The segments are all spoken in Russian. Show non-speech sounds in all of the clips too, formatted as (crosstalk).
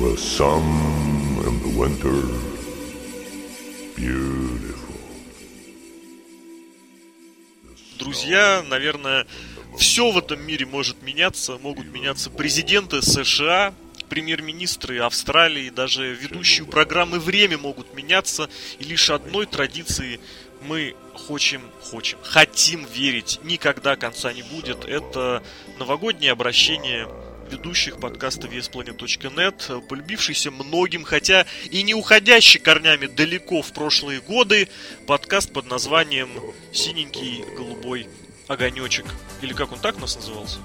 The sun and the winter. Beautiful. Друзья, наверное, все в этом мире может меняться. Могут меняться президенты США, премьер-министры Австралии, даже ведущие программы «Время» могут меняться. И лишь одной традиции мы хочем, хочем, хотим верить, никогда конца не будет. Это новогоднее обращение ведущих подкаста VSPlanet.net, полюбившийся многим, хотя и не уходящий корнями далеко в прошлые годы, подкаст под названием «Синенький голубой огонечек». Или как он так у нас назывался?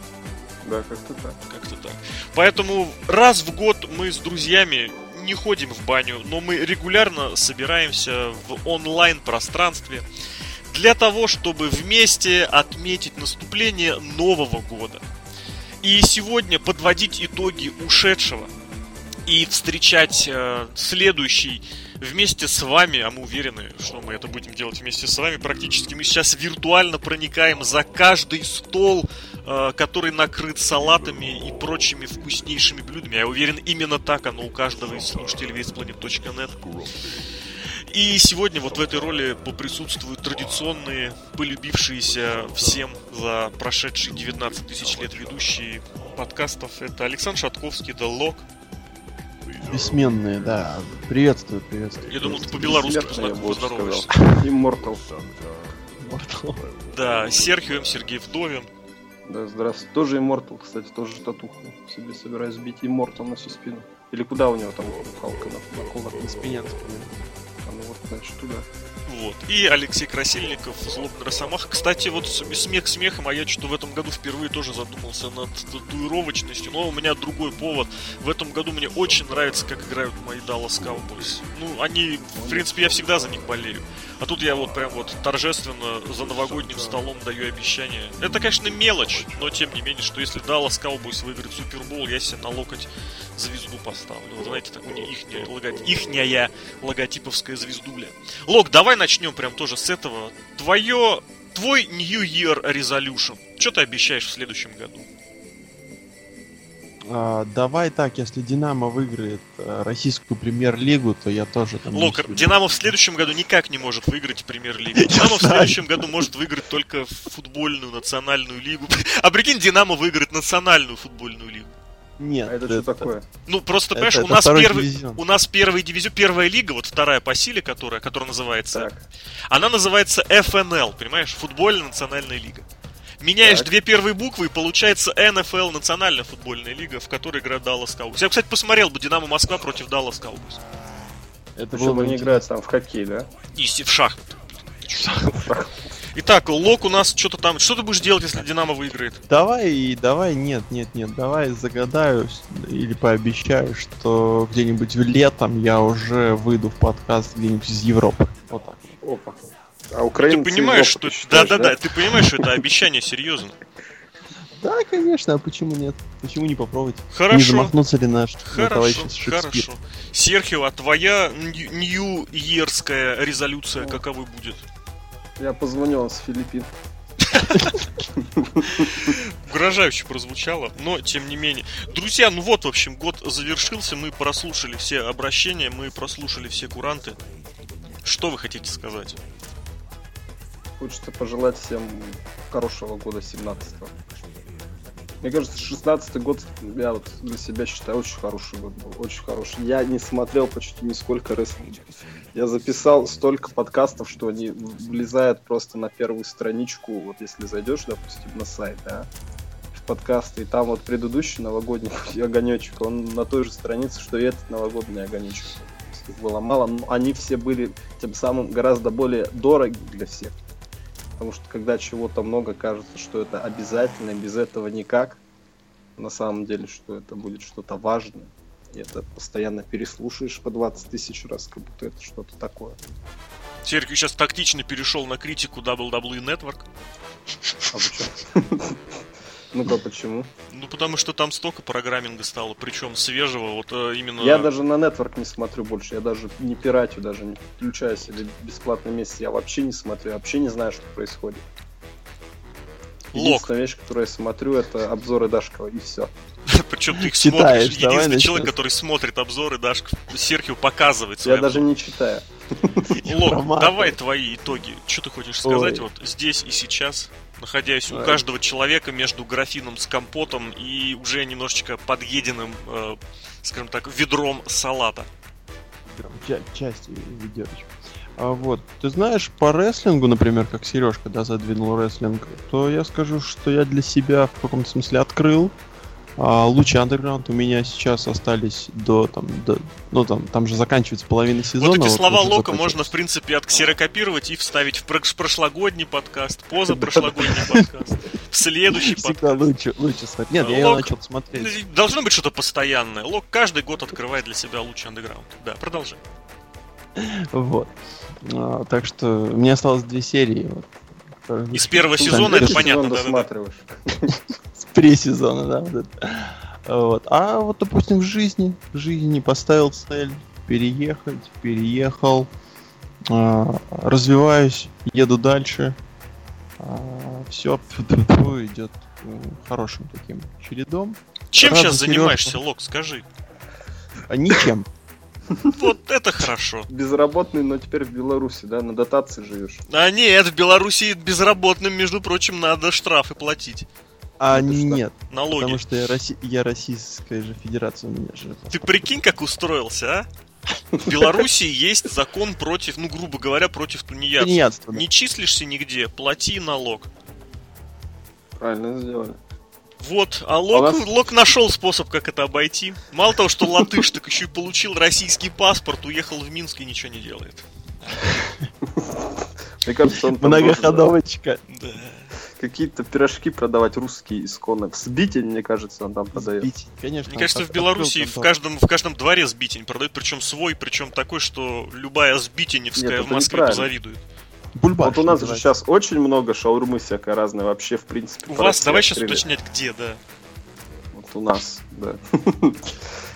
Да, как-то так. Как-то так. Поэтому раз в год мы с друзьями не ходим в баню, но мы регулярно собираемся в онлайн-пространстве для того, чтобы вместе отметить наступление Нового года. И сегодня подводить итоги ушедшего и встречать э, следующий вместе с вами, а мы уверены, что мы это будем делать вместе с вами, практически мы сейчас виртуально проникаем за каждый стол, э, который накрыт салатами и прочими вкуснейшими блюдами. Я уверен, именно так оно у каждого из слушателей весьplanet.net. И сегодня вот в этой роли поприсутствуют традиционные, полюбившиеся всем за прошедшие 19 тысяч лет ведущие подкастов. Это Александр Шатковский, The Log. Бессменные, да. Приветствую, приветствую. Я думал, ты по-белорусски поздороваешься. Immortal. Immortal. Да, Серхио М. Сергей Вдовин. Да, здравствуйте. Тоже Immortal, кстати, тоже татуху себе собираюсь бить Immortal на всю спину. Или куда у него там Халка на, на кулак? На спине. Ну вот, значит, туда. Вот. И Алексей Красильников, Злобный Росомаха. Кстати, вот смех смехом, а я что-то в этом году впервые тоже задумался над татуировочностью. Но у меня другой повод. В этом году мне очень нравится, как играют мои Dallas Cowboys. Ну, они, в принципе, я всегда за них болею. А тут я вот прям вот торжественно за новогодним столом даю обещание. Это, конечно, мелочь, но тем не менее, что если Dallas Cowboys выиграет Супербол, я себе на локоть звезду поставлю. Вот знаете, так у них ихняя, лого- ихняя логотиповская звездуля. Лок, давай начнем прям тоже с этого. Твое, твой New Year Resolution. Что ты обещаешь в следующем году? А, давай так, если Динамо выиграет э, российскую премьер-лигу, то я тоже там... Локер, буду. Динамо в следующем году никак не может выиграть премьер-лигу. Динамо в следующем году может выиграть только футбольную национальную лигу. (laughs) А прикинь, Динамо выиграет национальную футбольную лигу. Нет, А это, что такое? Ну, просто, Это- понимаешь, у это нас второй первый, дивизион. у нас первый дивизион, первая лига, вот вторая по силе, которая, которая называется, Так, она называется FNL, понимаешь, футбольная национальная лига. Меняешь Так. две первые буквы, и получается НФЛ, национальная футбольная лига, в которой играет Dallas Cowboys. Я, кстати, посмотрел бы Динамо Москва против Dallas Cowboys. Это было бы интересно. играют там в хоккей, да? И в шахматы. Итак, Лок у нас что-то там... Что ты будешь делать, если Динамо выиграет? Давай, давай, нет, нет, нет, давай загадаю или пообещаю, что где-нибудь летом я уже выйду в подкаст где-нибудь из Европы. Вот так. Опа. А Ты Украина понимаешь, что... Да-да-да, ты понимаешь, что это обещание серьезно. Да, конечно, а почему нет? Почему не попробовать? Не Хорошо. замахнуться ли наш на Хорошо, хорошо. Серхио, а твоя нью-иерская резолюция каковой будет? Я позвонил с Филиппин. Угрожающе прозвучало, но тем не менее. Друзья, ну вот, в общем, год завершился, мы прослушали все обращения, мы прослушали все куранты. Что вы хотите сказать? Хочется пожелать всем хорошего года 17-го. Мне кажется, 16 год я вот для себя считаю очень хороший год был. Очень хороший. Я не смотрел почти нисколько рестлинга. Я записал столько подкастов, что они влезают просто на первую страничку. Вот если зайдешь, допустим, на сайт, да, в подкасты, и там вот предыдущий новогодний (laughs) огонечек, он на той же странице, что и этот новогодний огонечек. Их было мало, но они все были тем самым гораздо более дороги для всех. Потому что когда чего-то много, кажется, что это обязательно, без этого никак. На самом деле, что это будет что-то важное. И это постоянно переслушаешь по 20 тысяч раз, как будто это что-то такое. Серхио сейчас тактично перешел на критику WWE Network. А? (laughs) Ну-ка, почему? Ну, потому что там столько программинга стало, причем свежего, вот э, именно... Я даже на Network не смотрю больше. Я даже не пиратю, даже не включаю себе бесплатный месяц. Я вообще не смотрю, вообще не знаю, что происходит. Лок. Единственная вещь, которую я смотрю, это обзоры Дашкова, и все. (laughs) Причем ты их Читаешь, смотришь. Единственный человек, который смотрит обзоры, дашь Серхио показывает Я даже не читаю. Лок, (laughs) давай твои итоги. Что ты хочешь сказать вот здесь и сейчас, находясь у каждого человека между графином с компотом и уже немножечко подъеденным, э, скажем так, ведром салата? Ча- части ведерочка. А вот, ты знаешь, по рестлингу, например, как Сережка, да, задвинул рестлинг, то я скажу, что я для себя в каком-то смысле открыл. А, Лучи Underground у меня сейчас остались до там, до, ну там, там же заканчивается половина сезона. вот эти слова уже Лока можно, в принципе, отксерокопировать и вставить в прош- прошлогодний подкаст, позапрошлогодний (laughs) подкаст, в следующий Всегда подкаст. лучше, лучше смотреть. Нет, я начал смотреть. Должно быть что-то постоянное. Лок каждый год открывает для себя лучший андеграунд. Да, продолжай. (laughs) Вот. А, так что мне осталось две серии. Вот. Из первого сезона это понятно, досматриваешь. (laughs) Пресезона, да. Вот, это. Вот. А вот, допустим, в жизни, в жизни поставил цель переехать, переехал, а, развиваюсь, еду дальше. все идет м, хорошим таким чередом. Чем Рада, сейчас занимаешься, Лок, скажи? А ничем. (laughs) Вот это хорошо. Безработный, но теперь в Беларуси, да, на дотации живешь. А нет, в Беларуси безработным, между прочим, надо штрафы платить. А Это что? нет, Налоги. потому что я, Росси- я Российская же Федерация у меня же. Ты прикинь, как устроился, а? В Беларуси есть закон против, ну, грубо говоря, против. Тунеядство, да. Не числишься нигде, плати налог. Правильно сделали. Вот, а Лок, нас- Лок нашел способ, как это обойти. Мало того, что латыш, так еще и получил российский паспорт, уехал в Минск и ничего не делает. Мне кажется, он Многоходовочка. Да. Какие-то пирожки продавать русские исконно. Взбитень, мне кажется, он там продает. Сбить, Конечно. Мне кажется, в Беларуси в каждом, в каждом дворе сбитень продают, причем свой, причем такой, что любая сбитеневская Нет, в Москве позавидует. Бульбаш Вот у нас же сейчас очень много шаурмы всякой разной вообще, в принципе. У вас, давай сейчас уточнять, где, да. У нас, да.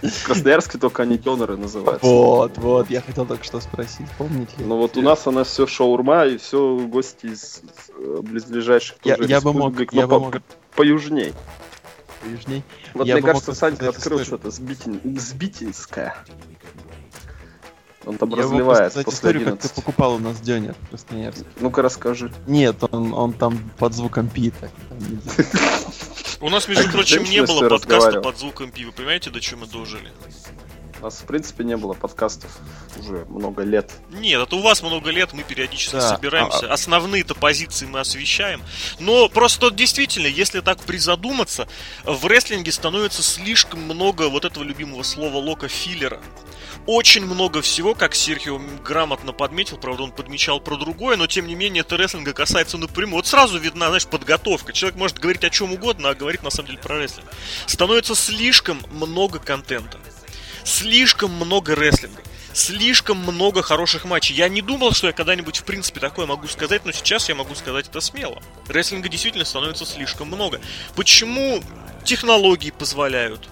В Красноярске только они теноры называются. Вот, вот, я хотел только что спросить, помните? ли? Ну вот у нас она все шаурма и все гости из э, близлежащих Я- я бы мог- я бы мог- поюжней. Южней. Вот Я мне кажется, Санька открыл что-то Сбитин... Сбитинское. Он там Я разливает после историю, как ты 11. покупал у нас дёнер в Красноярске. Ну-ка расскажи. Нет, он, он там под звуком пита. (laughs) У нас, между прочим, не было подкаста под звуком пива. Понимаете, до чего мы дожили? У нас, в принципе, не было подкастов уже много лет. Нет, это у вас много лет, мы периодически Да, собираемся. а- Основные-то позиции мы освещаем. Но просто действительно, если так призадуматься, в рестлинге становится слишком много вот этого любимого слова лока филлера. Очень много всего, как Серхио грамотно подметил, правда он подмечал про другое, но тем не менее это рестлинга касается напрямую. Вот сразу видна, знаешь, подготовка. Человек может говорить о чем угодно, а говорит на самом деле про рестлинг. Становится слишком много контента. Слишком много рестлинга. Слишком много хороших матчей. Я не думал, что я когда-нибудь в принципе такое могу сказать, но сейчас я могу сказать это смело. Рестлинга действительно становится слишком много. Почему технологии позволяют?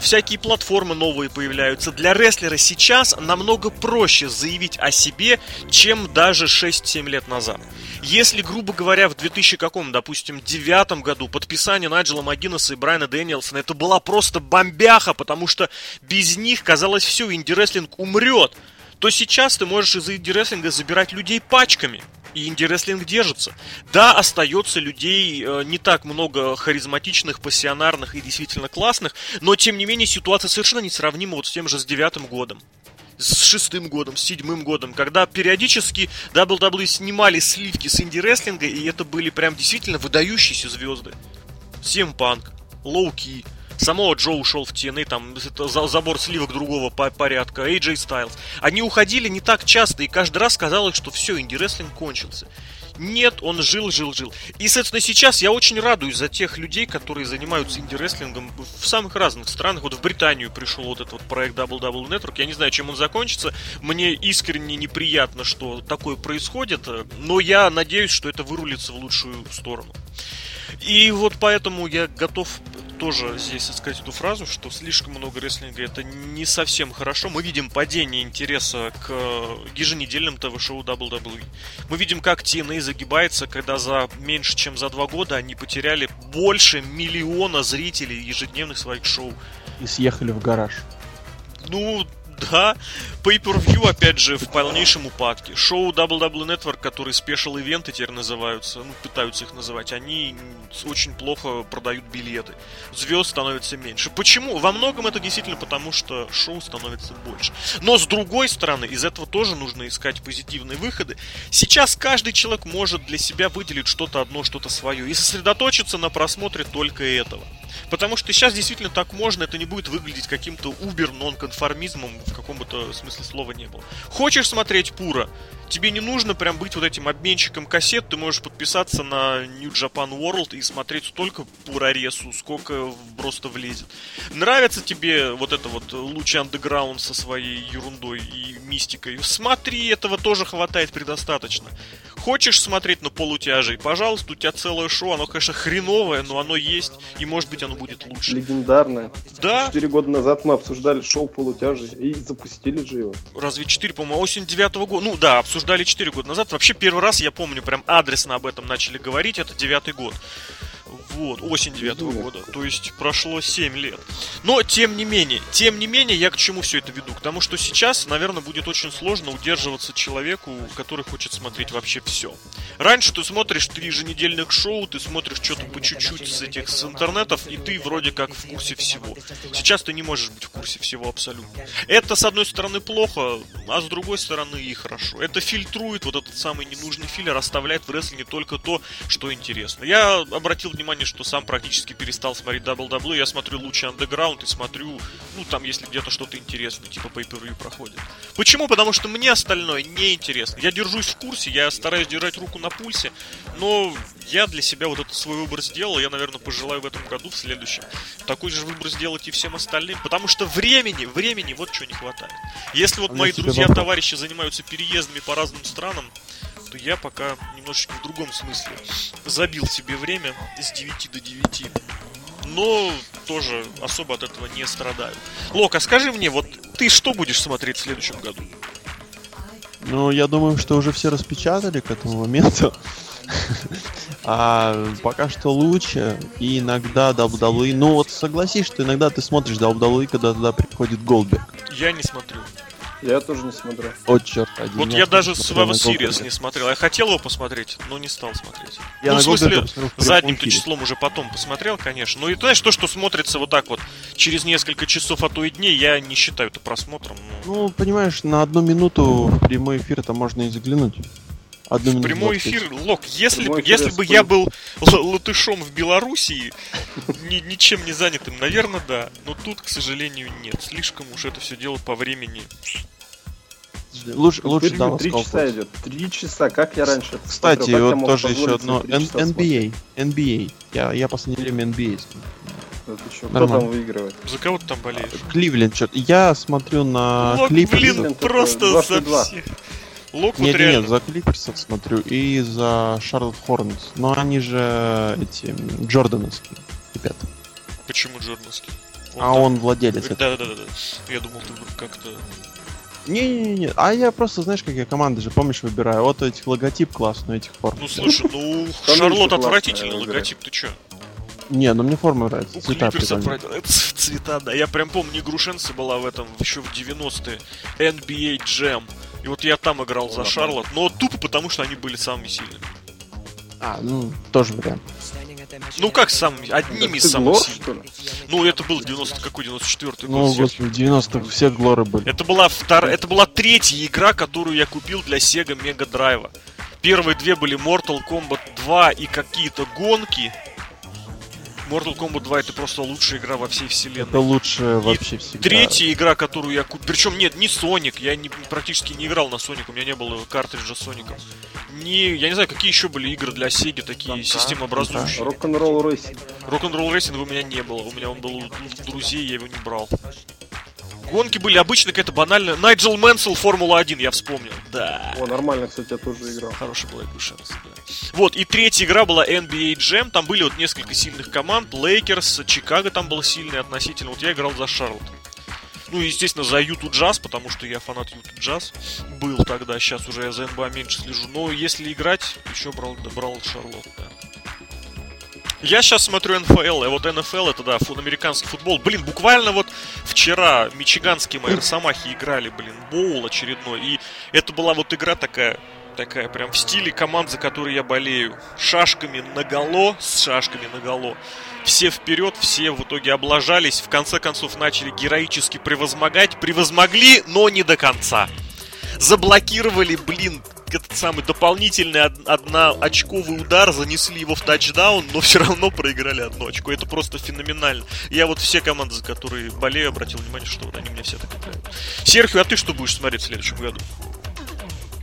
Всякие платформы новые появляются. Для рестлера сейчас намного проще заявить о себе, чем даже 6-7 лет назад. Если, грубо говоря, в 2000 каком, допустим, девятом году подписание Найджела Магинеса и Брайана Дэниелсона это была просто бомбяха, потому что без них, казалось, все, инди-рестлинг умрет, то сейчас ты можешь из инди-рестлинга забирать людей пачками. И инди-рестлинг держится. Да, остается людей э, не так много харизматичных, пассионарных и действительно классных, но тем не менее ситуация совершенно несравнима вот с тем же с девятым годом с шестым годом, с седьмым годом, когда периодически WWE снимали сливки с инди-рестлинга, и это были прям действительно выдающиеся звезды. Сем Панк, Лоу Ки, Самого Джо ушел в TNA, там забор сливок другого по- порядка, AJ Styles. Они уходили не так часто, и каждый раз казалось, что все, инди-рестлинг кончился. Нет, он жил, жил, жил. И, соответственно, сейчас я очень радуюсь за тех людей, которые занимаются инди-рестлингом в самых разных странах. Вот в Британию пришел вот этот вот проект Double Double Network. Я не знаю, чем он закончится. Мне искренне неприятно, что такое происходит. Но я надеюсь, что это вырулится в лучшую сторону. И вот поэтому я готов тоже здесь сказать эту фразу, что слишком много рестлинга это не совсем хорошо. Мы видим падение интереса к еженедельным ТВ-шоу WWE. Мы видим, как TNA загибается, когда за меньше чем за два года они потеряли больше миллиона зрителей ежедневных своих шоу. И съехали в гараж. Ну, да, Pay-Per-View, опять же, в полнейшем упадке. Шоу WWE Network, которые спешл ивенты теперь называются, ну, пытаются их называть, они очень плохо продают билеты. Звезд становится меньше. Почему? Во многом это действительно потому, что шоу становится больше. Но с другой стороны, из этого тоже нужно искать позитивные выходы. Сейчас каждый человек может для себя выделить что-то одно, что-то свое и сосредоточиться на просмотре только этого. Потому что сейчас действительно так можно, это не будет выглядеть каким-то убер-нонконформизмом в каком-то смысле слова не было. Хочешь смотреть Пура? Тебе не нужно прям быть вот этим обменщиком кассет, ты можешь подписаться на New Japan World и смотреть столько Пураресу, сколько просто влезет. Нравится тебе вот это вот луч андеграунд со своей ерундой и мистикой? Смотри, этого тоже хватает предостаточно. Хочешь смотреть на полутяжей? Пожалуйста, у тебя целое шоу, оно, конечно, хреновое, но оно есть, и может быть оно будет лучше. Легендарное. Да. Четыре года назад мы обсуждали шоу полутяжей и запустили же его. Разве 4, по-моему, осень девятого года? Ну да, обсуждали 4 года назад. Вообще первый раз, я помню, прям адресно об этом начали говорить, это девятый год. Вот, осень девятого года. То есть прошло 7 лет. Но, тем не менее, тем не менее, я к чему все это веду? К тому, что сейчас, наверное, будет очень сложно удерживаться человеку, который хочет смотреть вообще все. Раньше ты смотришь три еженедельных шоу, ты смотришь что-то по чуть-чуть с этих с интернетов, и ты вроде как в курсе всего. Сейчас ты не можешь быть в курсе всего абсолютно. Это, с одной стороны, плохо, а с другой стороны и хорошо. Это фильтрует вот этот самый ненужный филлер, оставляет в рестлинге только то, что интересно. Я обратил внимание, что сам практически перестал смотреть WWE. Я смотрю лучше Underground и смотрю, ну, там, если где-то что-то интересное, типа pay per проходит. Почему? Потому что мне остальное не интересно. Я держусь в курсе, я стараюсь держать руку на пульсе, но я для себя вот этот свой выбор сделал. Я, наверное, пожелаю в этом году, в следующем, такой же выбор сделать и всем остальным. Потому что времени, времени вот что не хватает. Если вот А мои друзья, вопрос. товарищи занимаются переездами по разным странам, то я пока немножечко в другом смысле забил себе время с 9 до 9. Но тоже особо от этого не страдаю. Лока, скажи мне, вот ты что будешь смотреть в следующем году? Ну, я думаю, что уже все распечатали к этому моменту. (laughs) А пока что лучше. И иногда WWE... Ну вот согласись, что иногда ты смотришь WWE, когда туда приходит Голдберг. Я не смотрю. Я тоже не смотрю. О, черт, один. Вот я даже Survivor на Series не смотрел. Я хотел его посмотреть, но не стал смотреть. Я ну, в смысле, в задним-то эфире. числом уже потом посмотрел, конечно. Но и ты знаешь, то, что смотрится вот так вот через несколько часов, а то и дней, я не считаю это просмотром. Ну, Ну, понимаешь, на одну минуту в прямой эфир это можно и заглянуть. Одну минуту Прямой 20. эфир, Лок, если, Прямой если бы я был л- латышом в Белоруссии, (laughs) ни- ничем не занятым, наверное, да. Но тут, к сожалению, нет. Слишком уж это все дело по времени. Лучше, лучше Даллас Три часа идет. Три часа. Как я раньше Кстати, смотрел? Вот тоже еще одно. NBA. NBA. Я, я последнее время NBA смотрю. Это еще Кто там выигрывает? За кого ты там болеешь? Кливленд, что Я смотрю на Лок, Клиперсов. блин, просто за всех. Лок вот Нет, нет, реально. нет, за Клиперсов смотрю и за Шарлот Хорнс. Но они же эти м, Джордановские ребята. Почему Джордановский? А там- он владелец. Да, да, да, да. Я думал, ты как-то. Не-не-не, а я просто, знаешь, как я команды же, помнишь, выбираю. Вот этих логотип классный, этих форм. Ну слушай, ну Там Шарлот отвратительный логотип, ты чё? Не, ну мне форма нравится. Ну, Цвета (laughs) цвета, да. Я прям помню, Игрушенцы была в этом еще в 90-е. NBA Jam. И вот я там играл за Ладно. Шарлот, но тупо потому, что они были самыми сильными. А, ну, тоже вариант. Ну как самыми, одними Так из самых Глор, сильных. что ли? Ну это был 90 какой 94 Ну, год. господи, в 90-х все глоры были. Это была вторая, это была третья игра, которую я купил для Sega Mega Drive. Первые две были Mortal Kombat 2 и какие-то гонки. Mortal Kombat 2 это просто лучшая игра во всей вселенной. Это лучше вообще всегда. Третья игра, которую я купил. Причем нет, не Соник. Я не, практически не играл на Соник. У меня не было картриджа Соника. Не, я не знаю, какие еще были игры для Сеги, такие Контра, системообразующие. Рок-н-ролл рейсинг. Рок-н-ролл рейсинга у меня не было. У меня он был у друзей, я его не брал. Гонки были обычно какая-то банальная. Найджел Мэнсел, Формула-1, я вспомнил. Да. О, нормально, кстати, я тоже играл. Хорошая была игра Шерс, да. Вот, и третья игра была NBA Jam. Там были вот несколько сильных команд. Лейкерс, Чикаго там был сильный относительно. Вот я играл за Шарлотт. Ну, естественно, за Юту Джаз, потому что я фанат Юту Джаз. Был тогда, сейчас уже я за НБА меньше слежу. Но если играть, еще брал, брал Шарлотт, да. Я сейчас смотрю НФЛ, и вот НФЛ это, да, фу- американский футбол. Блин, буквально вот вчера мичиганские мои росомахи играли, блин, боул очередной. И это была вот игра такая, такая прям в стиле команд, за которые я болею. Шашками наголо, с шашками наголо. Все вперед, все в итоге облажались, в конце концов начали героически превозмогать. Превозмогли, но не до конца. Заблокировали, блин, этот самый дополнительный од- одноочковый удар, занесли его в тачдаун, но все равно проиграли одно очко. Это просто феноменально. Я вот все команды, за которые болею, обратил внимание, что вот они мне все так играют. Серхио, а ты что будешь смотреть в следующем году?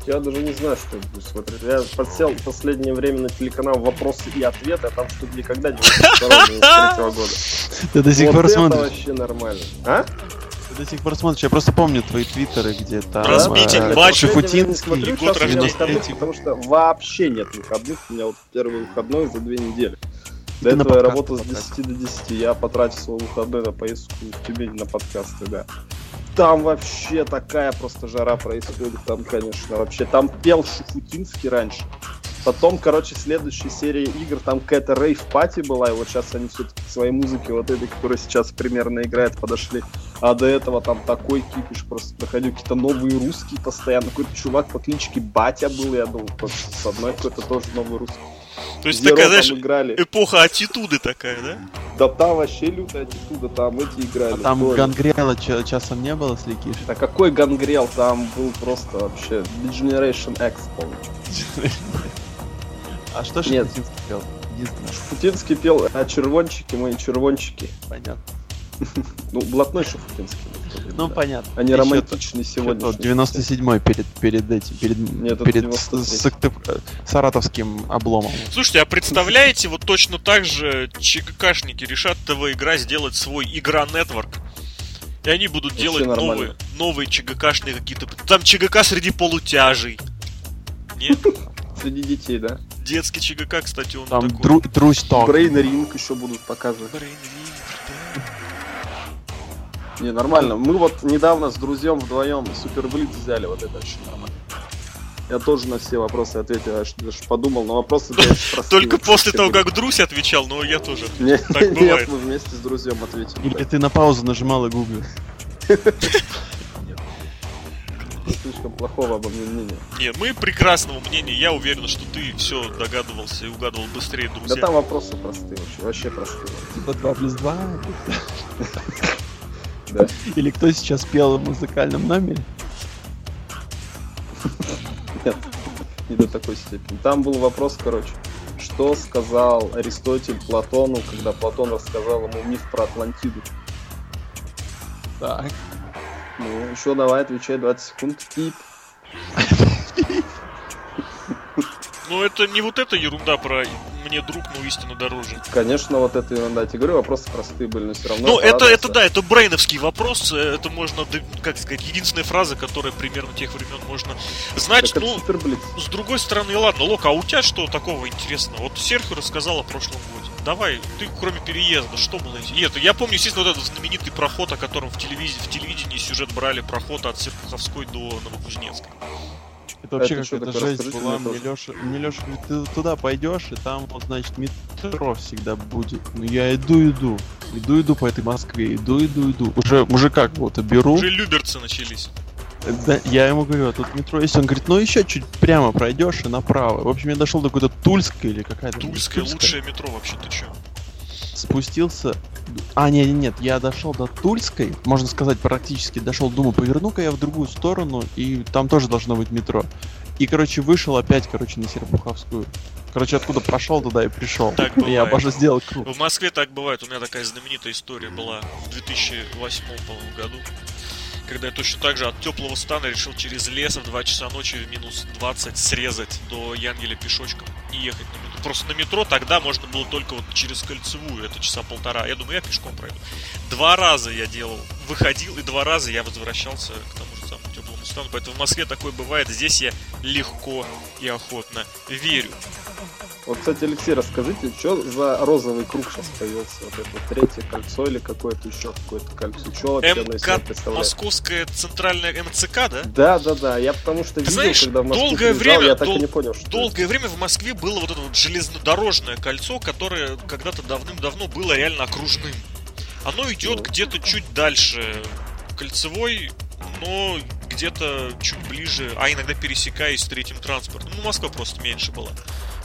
Я даже не знаю, что я буду смотреть. Я подсел в последнее время на телеканал «Вопросы и ответы», а там что-то никогда не 92 (laughs) года. Ты до сих пор это смотришь. вообще нормально. А? Ты до сих пор смотришь. Я просто помню твои твиттеры, где там... Разбейте э, матч. Шафутинский. год рождения. потому что вообще нет выходных. У меня вот первый выходной за две недели. До Ты этого я работал с потратил. 10 до 10. Я потратил свой выходной на поездку в Тюмень на подкасты, да. Там вообще такая просто жара происходит. Там, конечно, вообще. Там пел Шуфутинский раньше. Потом, короче, следующая серия игр, там какая-то рейв-пати была, и вот сейчас они все-таки к своей музыке, вот этой, которая сейчас примерно играет, подошли. А до этого там такой кипиш просто проходил, какие-то новые русские постоянно. Какой-то чувак по кличке Батя был, я думал, с одной какой-то тоже новый русский. То есть Зеро такая, знаешь, играли. эпоха аттитуды такая, да? Да там вообще лютая аттитуда, там эти играли. А там Тоже. гангрела ча- часом не было, сликиш? Да какой гангрел, там был просто вообще Generation X. А что Нет. Шафутинский пел? Единственное, Путинский пел а червончики, мои червончики. понятно. (laughs) Ну, блатной Шафутинский. Ну, да. понятно. А не романтичный сегодня. тот 97-й перед, перед этим, перед, Нет, перед 93-й. с- Сыктыв- саратовским обломом. Слушайте, а представляете, вот точно так же ЧГКшники решат ТВ-игра сделать свой Игра Нетворк. И они будут Вообще делать нормально. новые, новые ЧГКшные какие-то... Там ЧГК среди полутяжей. Нет? (laughs) Среди детей, да? Детский ЧГК, кстати, он Там такой. Дру- Друсток. Брейн Ринг еще будут показывать. Brain Ring, Не, нормально. Мы вот недавно с друзьям вдвоем Супер Блиц взяли, вот это очень нормально. Я тоже на все вопросы ответил, я даже подумал, но вопросы да. Только после того, как Друсь отвечал, но я тоже. (laughs) Нет, бывает. мы вместе с друзьям ответили. Или ты на паузу нажимал и гуглил. Слишком плохого обо мне мнения. Не, мы прекрасного мнения. Я уверен, что ты все догадывался и угадывал быстрее, Да друзья. там вопросы простые вообще, вообще простые. Типа 2 плюс 2. (laughs) Да. Или кто сейчас пел в музыкальном номере? Нет, не до такой степени. Там был вопрос, короче, что сказал Аристотель Платону, когда Платон рассказал ему миф про Атлантиду. Так. Ну, еще давай, отвечай 20 секунд. Тип. Ну, это не вот эта ерунда про «мне друг, но истина дороже». Конечно, вот это ерунда. Тебе говорю, вопросы простые были, но все равно. Ну, это, это да, это брейновский вопрос. э, Это можно, как сказать, единственная фраза, которая примерно тех времен можно знать. Так Ну, с другой стороны, ладно, Лока, а у тебя что такого интересного? Вот Серхио рассказал о прошлом годе. Давай, ты кроме переезда, что было интересно? Это, я помню, естественно, вот этот знаменитый проход, о котором в телевизии, в телевидении сюжет брали, проход от Серпуховской до Новокузнецка. Это вообще какая-то жесть была. мне. Леша, мне Леша говорит, ты туда пойдешь, и там вот, значит, метро всегда будет. Ну я иду, иду. Иду, иду по этой Москве, иду, иду, иду. Уже мужика какого-то беру. Уже люберцы начались. Да, я ему говорю, а тут метро есть. Он говорит, ну еще чуть прямо пройдешь и направо. В общем, я дошел до какой-то Тульской или какая-то. Тульское лучшее метро вообще, ты чё? Спустился. А, нет, нет, я дошел до Тульской, можно сказать, практически дошел, думаю, поверну-ка я в другую сторону, и там тоже должно быть метро. И, короче, вышел опять, короче, на Серпуховскую. Короче, откуда пошел, туда и пришел. Так И (laughs) Я бывает. обожаю сделать круг. В Москве так бывает. У меня такая знаменитая история была в 2008 по-моему, году. Когда я точно так же от теплого стана решил через лес в 2 часа ночи в минус 20 срезать до Янгеля пешочком и ехать на метро. Просто на метро тогда можно было только вот через кольцевую, это часа полтора. Я думаю, я пешком пройду. Два раза я делал, выходил, и два раза я возвращался к тому же самому теплому стану. Поэтому в Москве такое бывает. Здесь я легко и охотно верю. Вот, кстати, Алексей, расскажите, что за розовый круг сейчас появился? Вот это третье кольцо или какое-то еще какое-то кольцо? Что вообще МК? Московская центральная МЦК, да? Да, да, да. Я потому что Ты видел, знаешь, когда в Москву долгое приезжал, время- я так дол- и не понял, что Долгое время в Москве было вот это вот железнодорожное кольцо, которое когда-то давным-давно было реально окружным. Оно идет Ну. где-то чуть дальше кольцевой, но где-то чуть ближе, а иногда пересекаясь с третьим транспортом. Ну, Москва просто меньше была.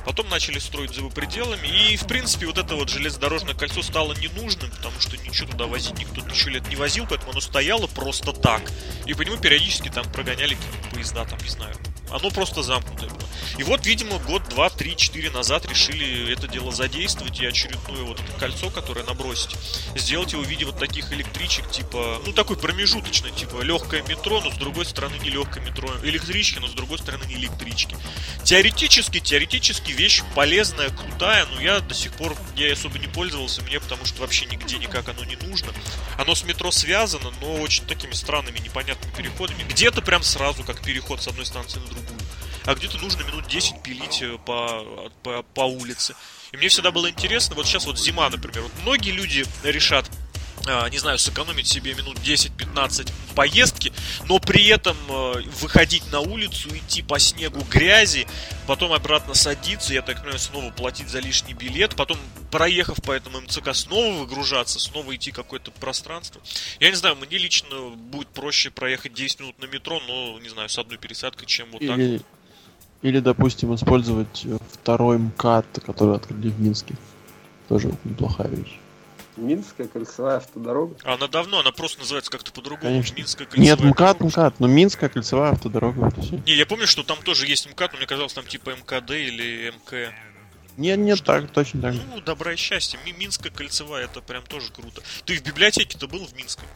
Потом начали строить за его пределами, и, в принципе, вот это вот железнодорожное кольцо стало ненужным, потому что ничего туда возить никто тысячу лет не возил, поэтому оно стояло просто так. И по нему периодически там прогоняли поезда, там, не знаю. Оно просто замкнутое было. И вот, видимо, год, два, три, четыре назад решили это дело задействовать и очередное вот это кольцо, которое набросить, сделать его в виде вот таких электричек, типа, ну, такой промежуточный, типа, легкое метро, но с другой стороны не легкое метро, электрички, но с другой стороны не электрички. Теоретически, теоретически вещь полезная, крутая, но я до сих пор я особо не пользовался мне, потому что вообще нигде никак оно не нужно. Оно с метро связано, но очень такими странными, непонятными переходами. Где-то прям сразу, как переход с одной станции на другую. А где-то нужно минут 10 пилить э, по, по, по улице. И мне всегда было интересно, вот сейчас вот зима, например, вот многие люди решат, не знаю, сэкономить себе минут 10-15 в поездке, но при этом э, выходить на улицу, идти по снегу грязи, потом обратно садиться, я так понимаю, снова платить за лишний билет, потом, проехав по этому МЦК, снова выгружаться, снова идти какое-то пространство. Я не знаю, мне лично будет проще проехать 10 минут на метро, но, не знаю, с одной пересадкой, чем вот так. Или, или, допустим, использовать э, второй МКАД, который открыли в Минске. Тоже неплохая вещь. Минская кольцевая автодорога. А она давно, она просто называется как-то по-другому. Конечно. Минская Нет, кольцевая МКАД, дорога. МКАД, но Минская кольцевая автодорога, вот все. Не, я помню, что там тоже есть МКАД, но мне казалось, там типа МКД или МК. Нет, нет, так, точно так же. Ну, добра и счастья. Ми- Минская кольцевая, это прям тоже круто. Ты в библиотеке-то был в Минской?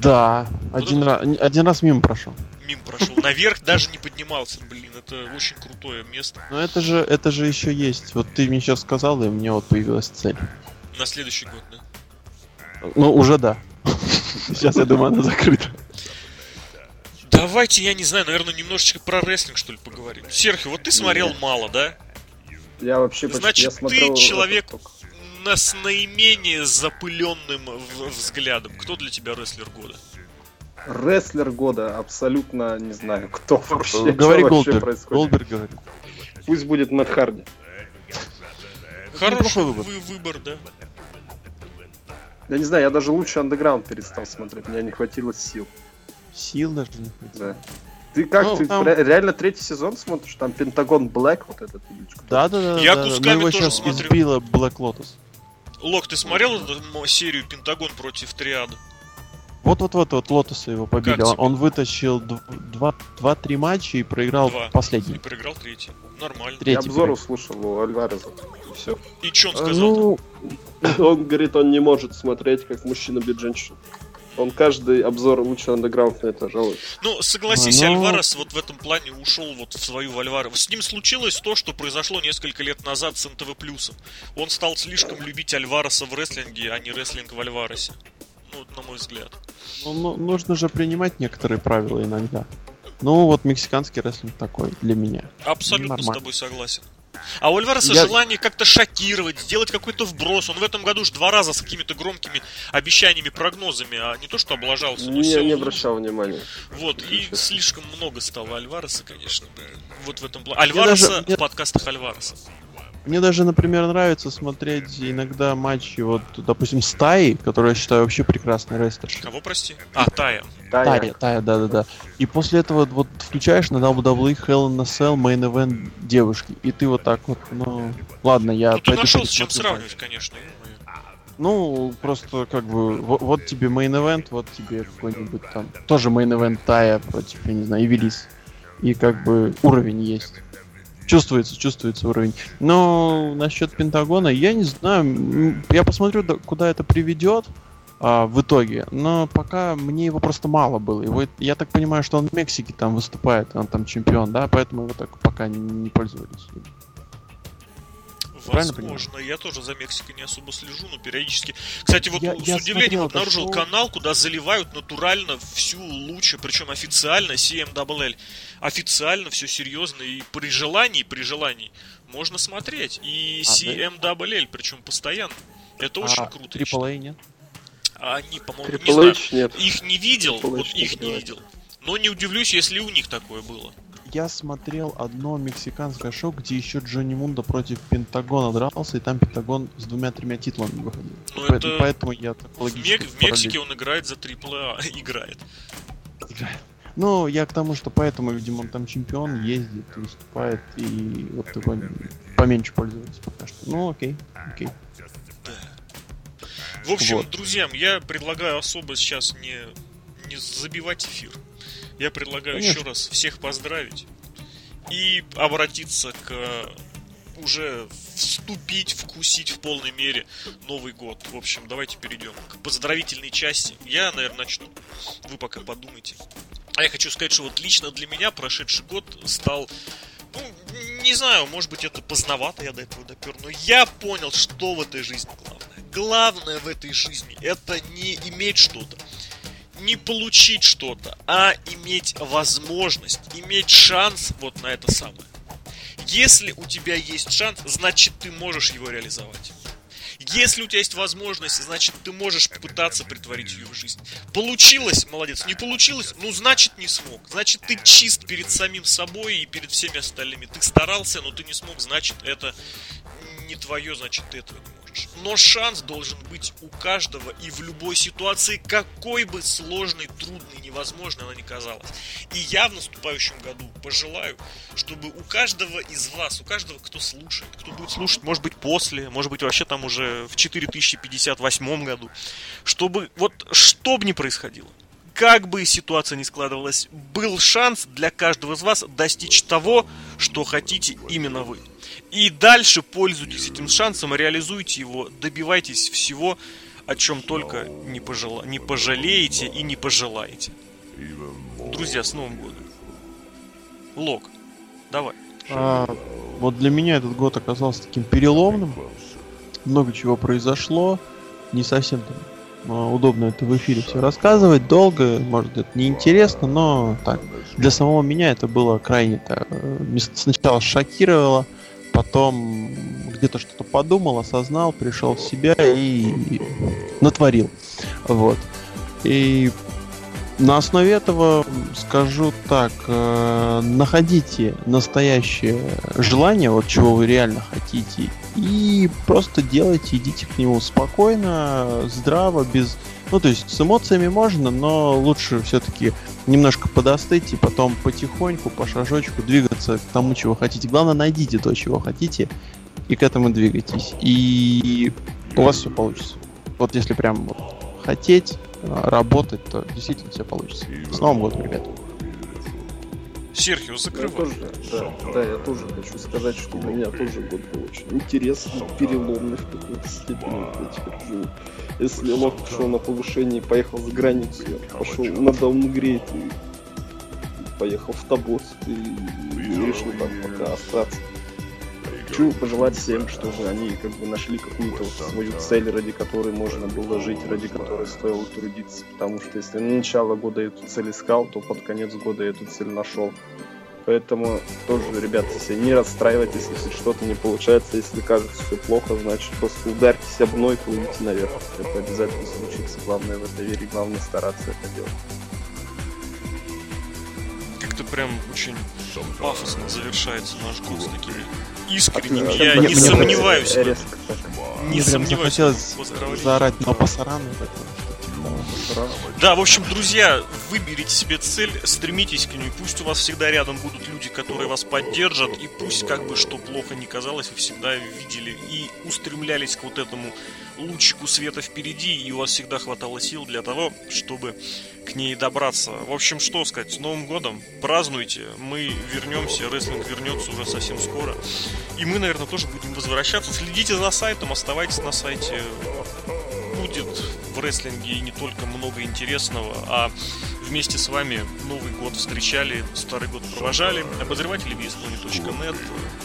Да, один, раз, один раз мимо прошел. Мим прошел. Наверх даже не поднимался, блин. Это очень крутое место. Но это же, это же еще есть. Вот ты мне сейчас сказал, и у меня вот появилась цель. На следующий год, да? Ну, уже да. (laughs) Сейчас, я думаю, она закрыта. Давайте, я не знаю, наверное, немножечко про рестлинг, что ли, поговорим. Серхио, вот ты смотрел мало, да? Я вообще почти Значит, я ты человек-. На, с наименее запыленным взглядом. Кто для тебя рестлер года? Рестлер года, абсолютно не знаю, кто вообще, Говори что вообще Голдберг. происходит. Голдберг говорит. Пусть будет Мэтт Харди. Хороший выбор. вы- выбор, да? Я не знаю, я даже лучше андеграунд перестал смотреть, мне не хватило сил. Сил даже не хватило. Да. Ты как, Ну, ты там- ре- реально третий сезон смотришь? Там Пентагон Блэк вот этот? Да, да, да. Я да, кусками его тоже сейчас смотрю. избила Black Lotus. Лок, ты смотрел серию Пентагон против Триада? Вот-вот-вот, вот Лотоса его побили. Он, он вытащил дв- два- два-три матча и проиграл Два. И последний. проиграл третий. Нормально. Я Третий. обзор проиграл. услышал у Альвареза. И все. И что он сказал? Ну, (laughs) Он говорит, он не может смотреть, как мужчина бьет женщину. Он каждый обзор лучше андеграунд на это жалует. Ну, согласись, Ну, Альварес вот в этом плане ушел вот в свою Альварес. С ним случилось то, что произошло несколько лет назад с НТВ Плюсом. Он стал слишком любить Альвареса в рестлинге, а не рестлинг в Альваресе. Ну, вот на мой взгляд. ну, ну, нужно же принимать некоторые правила иногда. Ну, вот мексиканский рестлинг такой для меня. Абсолютно с Нормально. тобой согласен. А у Альвареса Я- желание как-то шокировать, сделать какой-то вброс. Он в этом году уж два раза с какими-то громкими обещаниями, прогнозами, а не то, что облажался. но Не, сел не обращал внимания. Вот, и слишком много стало Альвареса, конечно. Вот в этом плане. Альвареса даже- в подкастах Альвареса. Мне даже, например, нравится смотреть иногда матчи, вот, допустим, стаи, которые я считаю вообще прекрасной рестлершей. Кого, прости? А, Тая. Тая, Тая, да-да-да. И после этого вот включаешь на WWE Hell in a Cell Main Event девушки, и ты вот так вот, ну... Ладно, я... Ну, ты нашел с чем сравнивать, конечно. Ну, просто как бы, вот, вот тебе main event, вот тебе какой-нибудь там, тоже main event Тая против, я не знаю, Эвелис. И как бы уровень есть. Чувствуется, чувствуется уровень. Но насчет Пентагона, я не знаю, я посмотрю, куда это приведет а, в итоге. Но пока мне его просто мало было. Его, я так понимаю, что он в Мексике там выступает, он там чемпион, да, поэтому его так пока не, не пользовались. Правильно понимаю? Возможно, я тоже за Мексикой не особо слежу, но периодически. Кстати, вот Я- с я удивлением смотрел обнаружил шоу. канал, куда заливают натурально всю лучше, причем официально CMLL. Официально, все серьезно, и при желании, при желании можно смотреть. И А, CMLL, причем постоянно. Это очень А круто. я AAA нет? А они, по-моему, не Triple знаю. Нет. Их не видел, Triple вот не их не бывает. видел. Но не удивлюсь, если у них такое было. Я смотрел одно мексиканское шоу, где еще Джонни Мунда против Пентагона дрался, и там Пентагон с двумя-тремя титлами выходил. Ну, Поэтому, это поэтому я так В, логически Мек- в параллель Мексике он играет за AAA, (laughs) играет. играю. Ну, я к тому, что поэтому, видимо, он там чемпион, ездит, выступает, и вот такой поменьше пользуется пока что. Ну, окей, окей. В общем, Вот. друзьям, я предлагаю особо сейчас не, не забивать эфир. Я предлагаю Конечно. еще раз всех поздравить и обратиться к уже вступить, вкусить в полной мере Новый год. В общем, давайте перейдем к поздравительной части. Я, наверное, начну. Вы пока подумайте. А я хочу сказать, что вот лично для меня прошедший год стал ну, не знаю, может быть это поздновато я до этого допер, но я понял, что в этой жизни главное. Главное в этой жизни это не иметь что-то, не получить что-то, а иметь возможность, иметь шанс вот на это самое. Если у тебя есть шанс, значит ты можешь его реализовать. Если у тебя есть возможность, значит ты можешь попытаться притворить ее в жизнь. Получилось, молодец. Не получилось, ну значит не смог. Значит ты чист перед самим собой и перед всеми остальными. Ты старался, но ты не смог, значит это не твое, значит ты этого не. Но шанс должен быть у каждого и в любой ситуации, какой бы сложной, трудной, невозможной она ни казалась. И я в наступающем году пожелаю, чтобы у каждого из вас, у каждого, кто слушает, кто будет слушать, может быть, после, может быть, вообще там уже в 4058 году, чтобы вот что бы ни происходило, как бы ситуация ни складывалась, был шанс для каждого из вас достичь того, что хотите именно вы. И дальше пользуйтесь этим шансом, реализуйте его, добивайтесь всего, о чем только не, пожела... не пожалеете и не пожелаете. Друзья, с Новым годом. Лок, давай. А, вот для меня этот год оказался таким переломным. Много чего произошло. Не совсем там а, удобно это в эфире все рассказывать. Долго, может, это неинтересно, но так. Для самого меня это было крайне так, э, сначала шокировало, потом где-то что-то подумал, осознал, пришел в себя и натворил. Вот. И на основе этого скажу так, э, находите настоящее желание, вот чего вы реально хотите, и просто делайте, идите к нему спокойно, здраво, без... Ну, то есть с эмоциями можно, но лучше все-таки немножко подостыть и потом потихоньку, по шажочку двигаться к тому, чего хотите. Главное, найдите то, чего хотите, и к этому двигайтесь. И у вас все получится. Вот если прям вот хотеть, э, работать, то действительно все получится. С Новым годом, ребят. Серхио, Я закрывай. тоже, да, да, я тоже хочу сказать, что для меня тоже год был очень интересный, переломный в какой-то степени. Как, Если Лок пошел на повышение и поехал за границу, я пошел на даунгрейд и поехал в Тобот и, и решил там пока остаться. Хочу пожелать всем, чтобы они как бы нашли какую-то свою цель, ради которой можно было жить, ради которой стоило трудиться. Потому что если на начало года эту цель искал, то под конец года эту цель нашел. Поэтому тоже, ребята, если не расстраивайтесь, если что-то не получается, если кажется все плохо, значит просто ударьтесь об мной и плывите наверх. Это обязательно случится. Главное в это верить, главное стараться это делать. Как-то прям очень пафосно завершается наш год с такими искренними. Я не мне сомневаюсь. Не сомневаюсь захотелось заорать на пасаран. Да, в общем, друзья, выберите себе цель, стремитесь к ней. Пусть у вас всегда рядом будут люди, которые вас поддержат, и пусть как бы что плохо не казалось, вы всегда видели и устремлялись к вот этому лучику света впереди, и у вас всегда хватало сил для того, чтобы к ней добраться. В общем, что сказать, с Новым годом, празднуйте, мы вернемся, рестлинг вернется уже совсем скоро. И мы, наверное, тоже будем возвращаться. Следите за сайтом, оставайтесь на сайте будет в рестлинге и не только много интересного, а вместе с вами Новый год встречали, Старый год провожали. Обозреватели VSPony.net.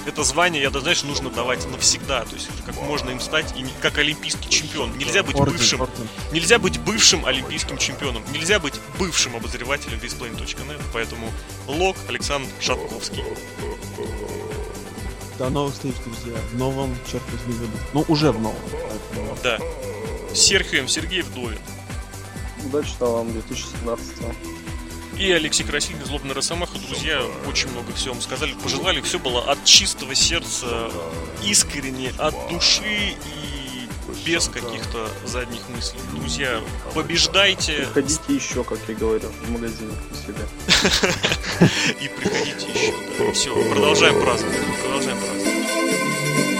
это звание, я, знаешь, нужно давать навсегда. То есть, как можно им стать, и как олимпийский чемпион. Нельзя быть Орден, бывшим орден. Нельзя быть бывшим олимпийским чемпионом. Нельзя быть бывшим обозревателем Visplane.net. Поэтому лог Александр Шатковский. До новых встреч, друзья. В новом, черт возьми, году. Ну, уже в новом. поэтому Да. Серхием Сергей Вдовин. Удачного вам 2017 И Алексей Красильный, Злобный Росомаха. Друзья, очень много всего вам сказали. Пожелали, все было от чистого сердца, искренне, от души и без каких-то задних мыслей. Друзья, побеждайте Приходите еще, как я говорил, в магазин у себя. (laughs) и приходите еще. Все, продолжаем праздновать. Продолжаем праздновать.